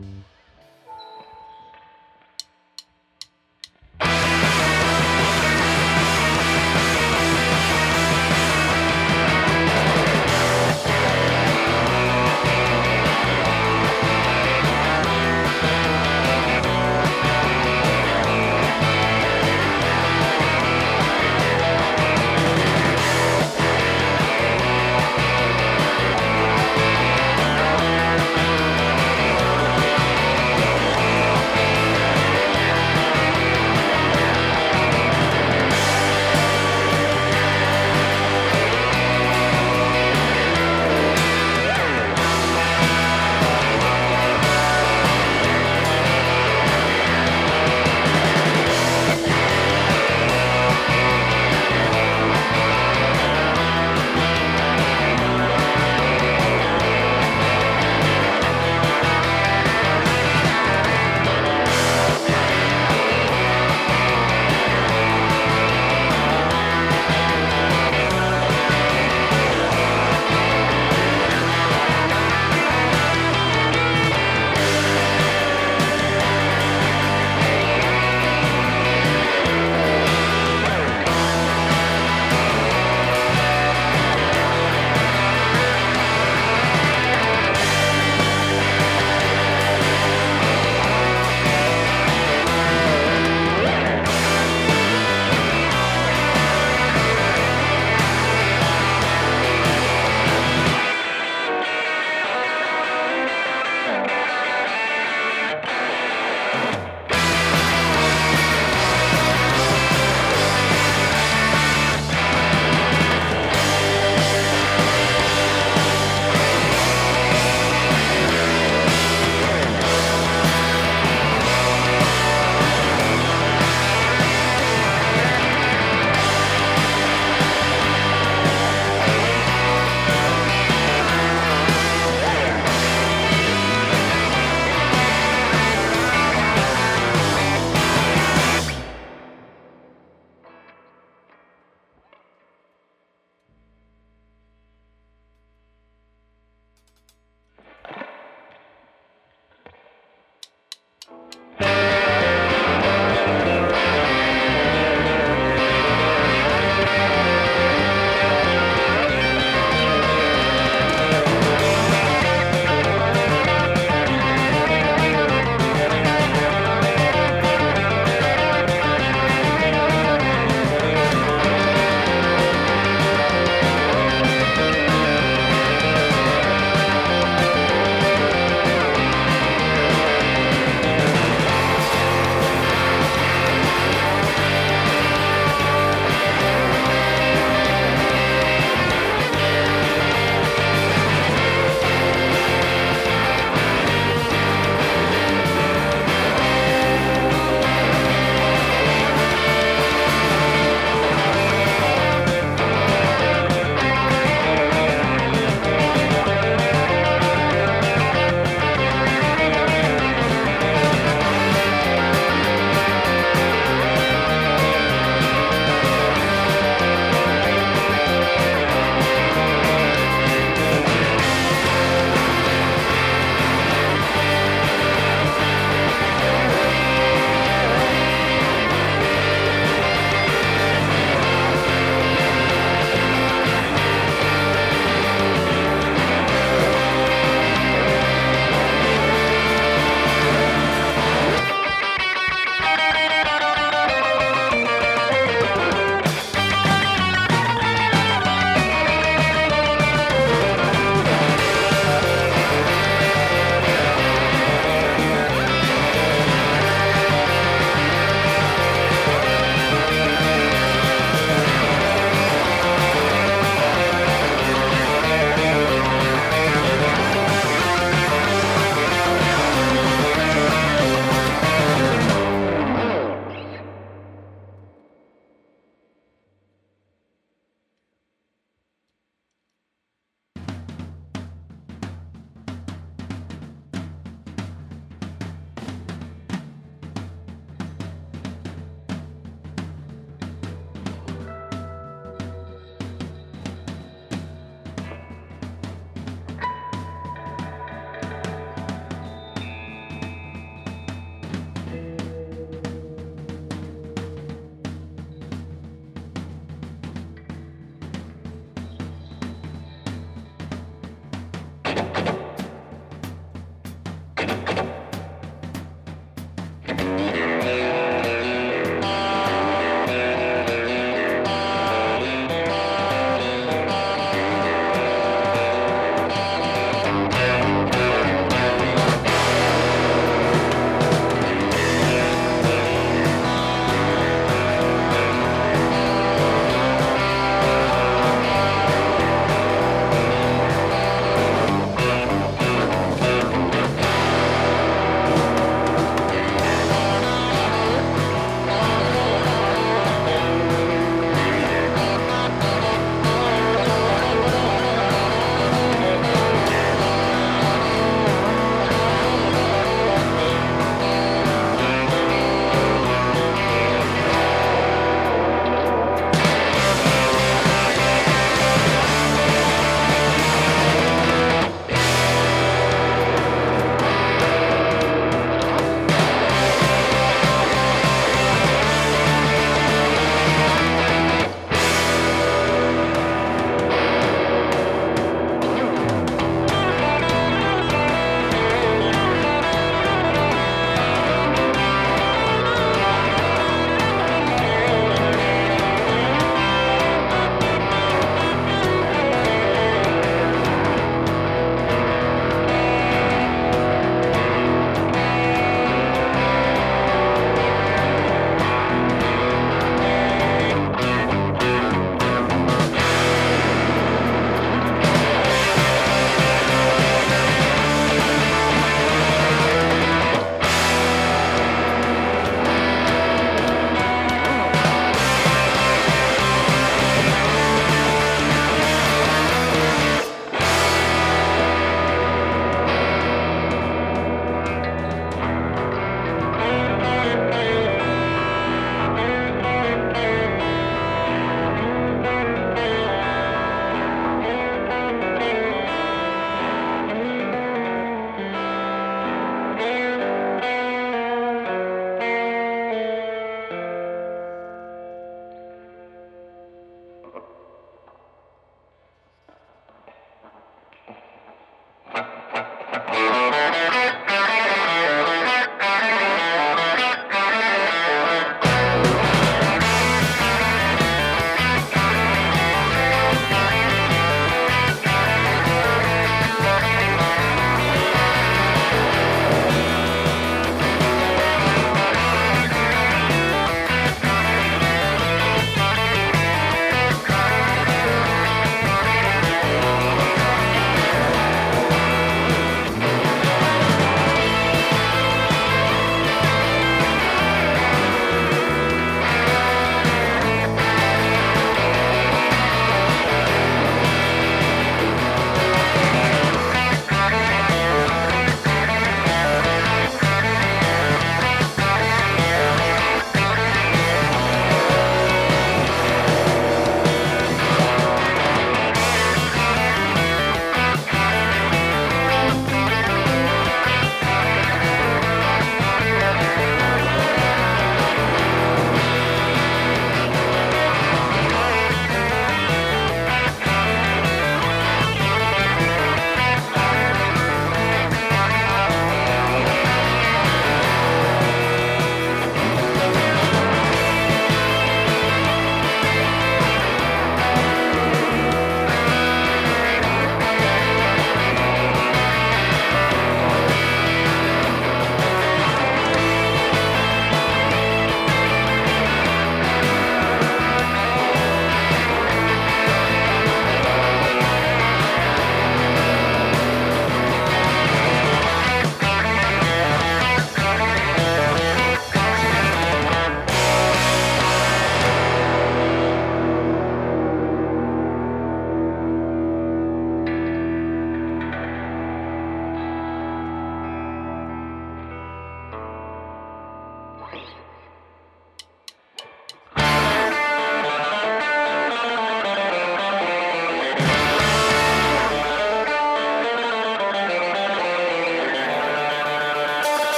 Mm-hmm.